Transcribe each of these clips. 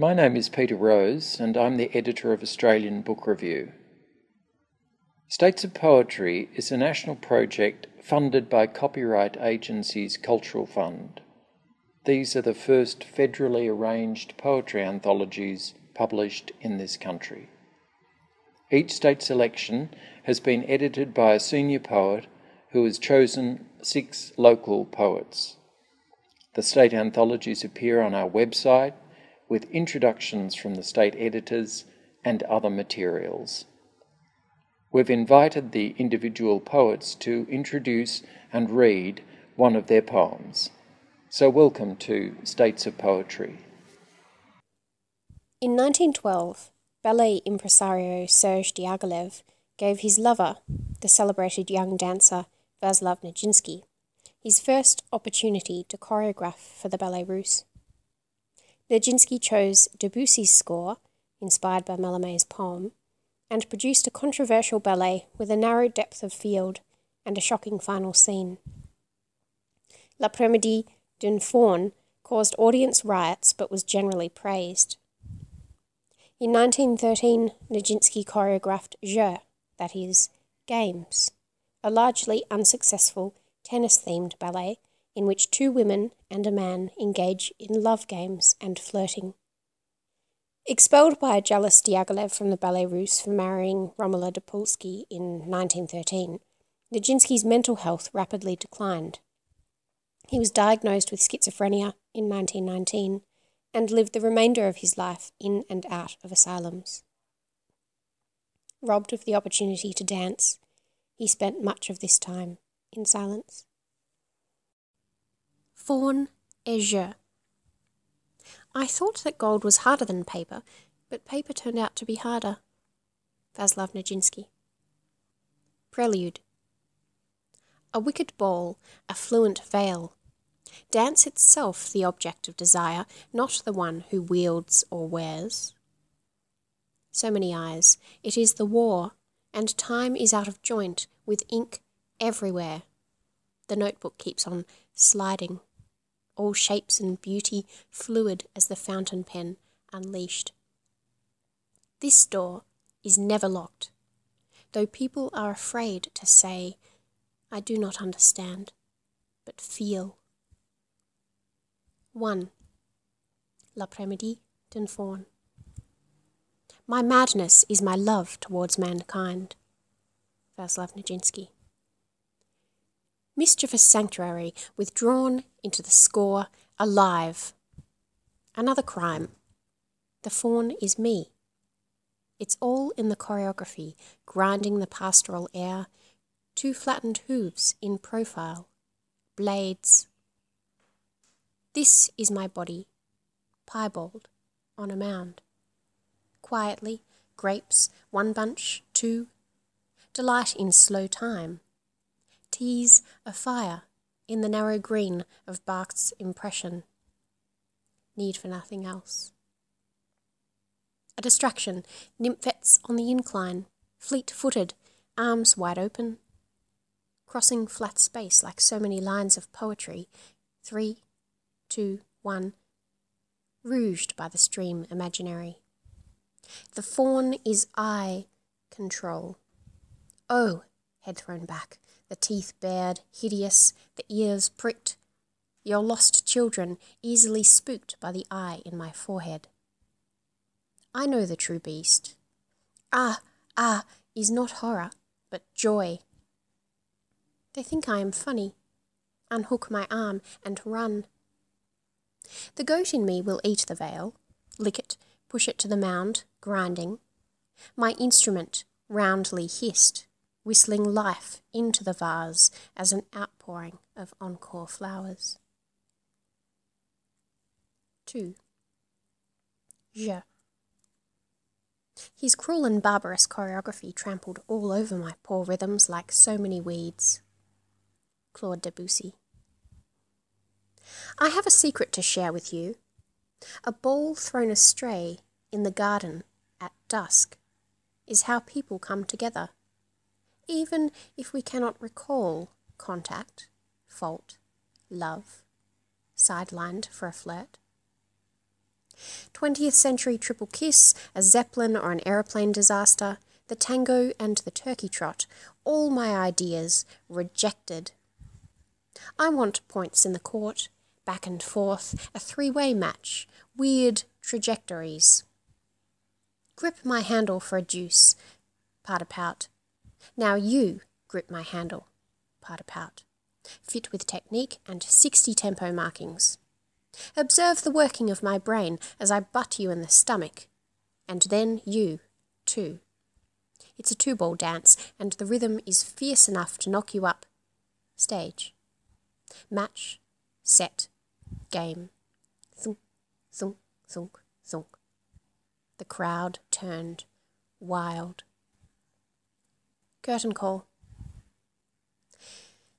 My name is Peter Rose, and I'm the editor of Australian Book Review. States of Poetry is a national project funded by Copyright Agency's Cultural Fund. These are the first federally arranged poetry anthologies published in this country. Each state selection has been edited by a senior poet who has chosen six local poets. The state anthologies appear on our website with introductions from the state editors and other materials. We've invited the individual poets to introduce and read one of their poems. So, welcome to States of Poetry. In 1912, ballet impresario Serge Diaghilev gave his lover, the celebrated young dancer Vaslav Nijinsky, his first opportunity to choreograph for the Ballet Russe. Nijinsky chose Debussy's score, inspired by Mallarmé's poem, and produced a controversial ballet with a narrow depth of field and a shocking final scene. L'après-midi d'un faune caused audience riots but was generally praised. In 1913, Nijinsky choreographed Jeux, that is, Games, a largely unsuccessful tennis themed ballet in which two women and a man engage in love games and flirting. Expelled by a jealous Diaghilev from the Ballet Russe for marrying Romola de Pulszky in 1913, Nijinsky's mental health rapidly declined. He was diagnosed with schizophrenia in 1919 and lived the remainder of his life in and out of asylums. Robbed of the opportunity to dance, he spent much of this time in silence. Faun azure. I thought that gold was harder than paper, but paper turned out to be harder. Vaslav Nijinsky. Prelude. A wicked ball, a fluent veil. Dance itself the object of desire, not the one who wields or wears. So many eyes, it is the war, and time is out of joint, with ink everywhere. The notebook keeps on sliding all shapes and beauty fluid as the fountain pen unleashed. This door is never locked, though people are afraid to say, I do not understand, but feel. 1. L'après-midi d'un faune. My madness is my love towards mankind. Vaslav Nijinsky mischievous sanctuary withdrawn into the score alive. Another crime. The faun is me. It's all in the choreography, grinding the pastoral air, two flattened hooves in profile, blades. This is my body, piebald, on a mound. Quietly, grapes, one bunch, two. Delight in slow time tease a fire in the narrow green of Bach's impression. Need for nothing else. A distraction, nymphets on the incline, fleet footed, arms wide open, crossing flat space like so many lines of poetry. Three, two, one, rouged by the stream imaginary. The fawn is I control. Oh, head thrown back, the teeth bared, hideous, the ears pricked. Your lost children, easily spooked by the eye in my forehead. I know the true beast. Ah, ah, is not horror, but joy. They think I am funny. Unhook my arm and run. The goat in me will eat the veil, lick it, push it to the mound, grinding. My instrument roundly hissed whistling life into the vase as an outpouring of encore flowers. 2. Jeux. His cruel and barbarous choreography trampled all over my poor rhythms like so many weeds. Claude Debussy. I have a secret to share with you. A ball thrown astray in the garden at dusk is how people come together even if we cannot recall contact, fault, love, sidelined for a flirt. 20th century triple kiss, a zeppelin or an aeroplane disaster, the tango and the turkey trot, all my ideas rejected. I want points in the court, back and forth, a three way match, weird trajectories. Grip my handle for a deuce, part a pout. Now you grip my handle, part a pout. Fit with technique and 60 tempo markings. Observe the working of my brain as I butt you in the stomach, and then you, too. It's a two ball dance, and the rhythm is fierce enough to knock you up. Stage. Match, set, game. Thunk, thunk, thunk, thunk. The crowd turned wild. Curtain call.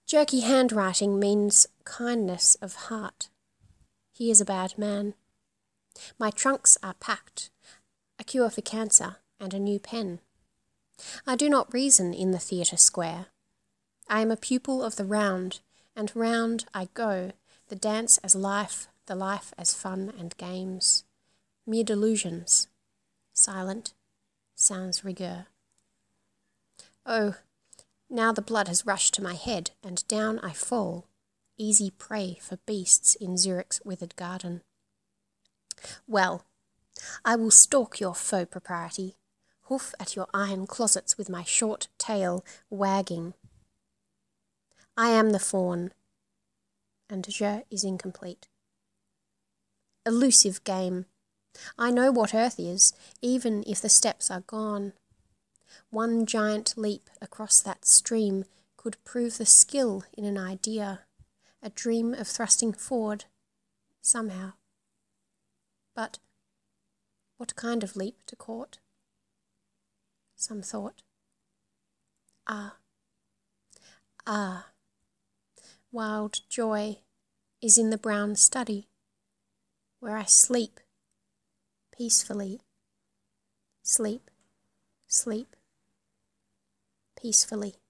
Jerky handwriting means kindness of heart. He is a bad man. My trunks are packed, a cure for cancer, and a new pen. I do not reason in the theatre square. I am a pupil of the round, and round I go, the dance as life, the life as fun and games. Mere delusions. Silent. Sans rigueur. Oh, now the blood has rushed to my head, and down I fall easy prey for beasts in Zurich's withered garden. Well, I will stalk your faux propriety, hoof at your iron closets with my short tail wagging. I am the fawn, and je is incomplete. Elusive game. I know what earth is, even if the steps are gone. One giant leap across that stream could prove the skill in an idea a dream of thrusting forward, somehow. But what kind of leap to court? Some thought. Ah, ah, wild joy is in the brown study, where I sleep peacefully, sleep, sleep, peacefully.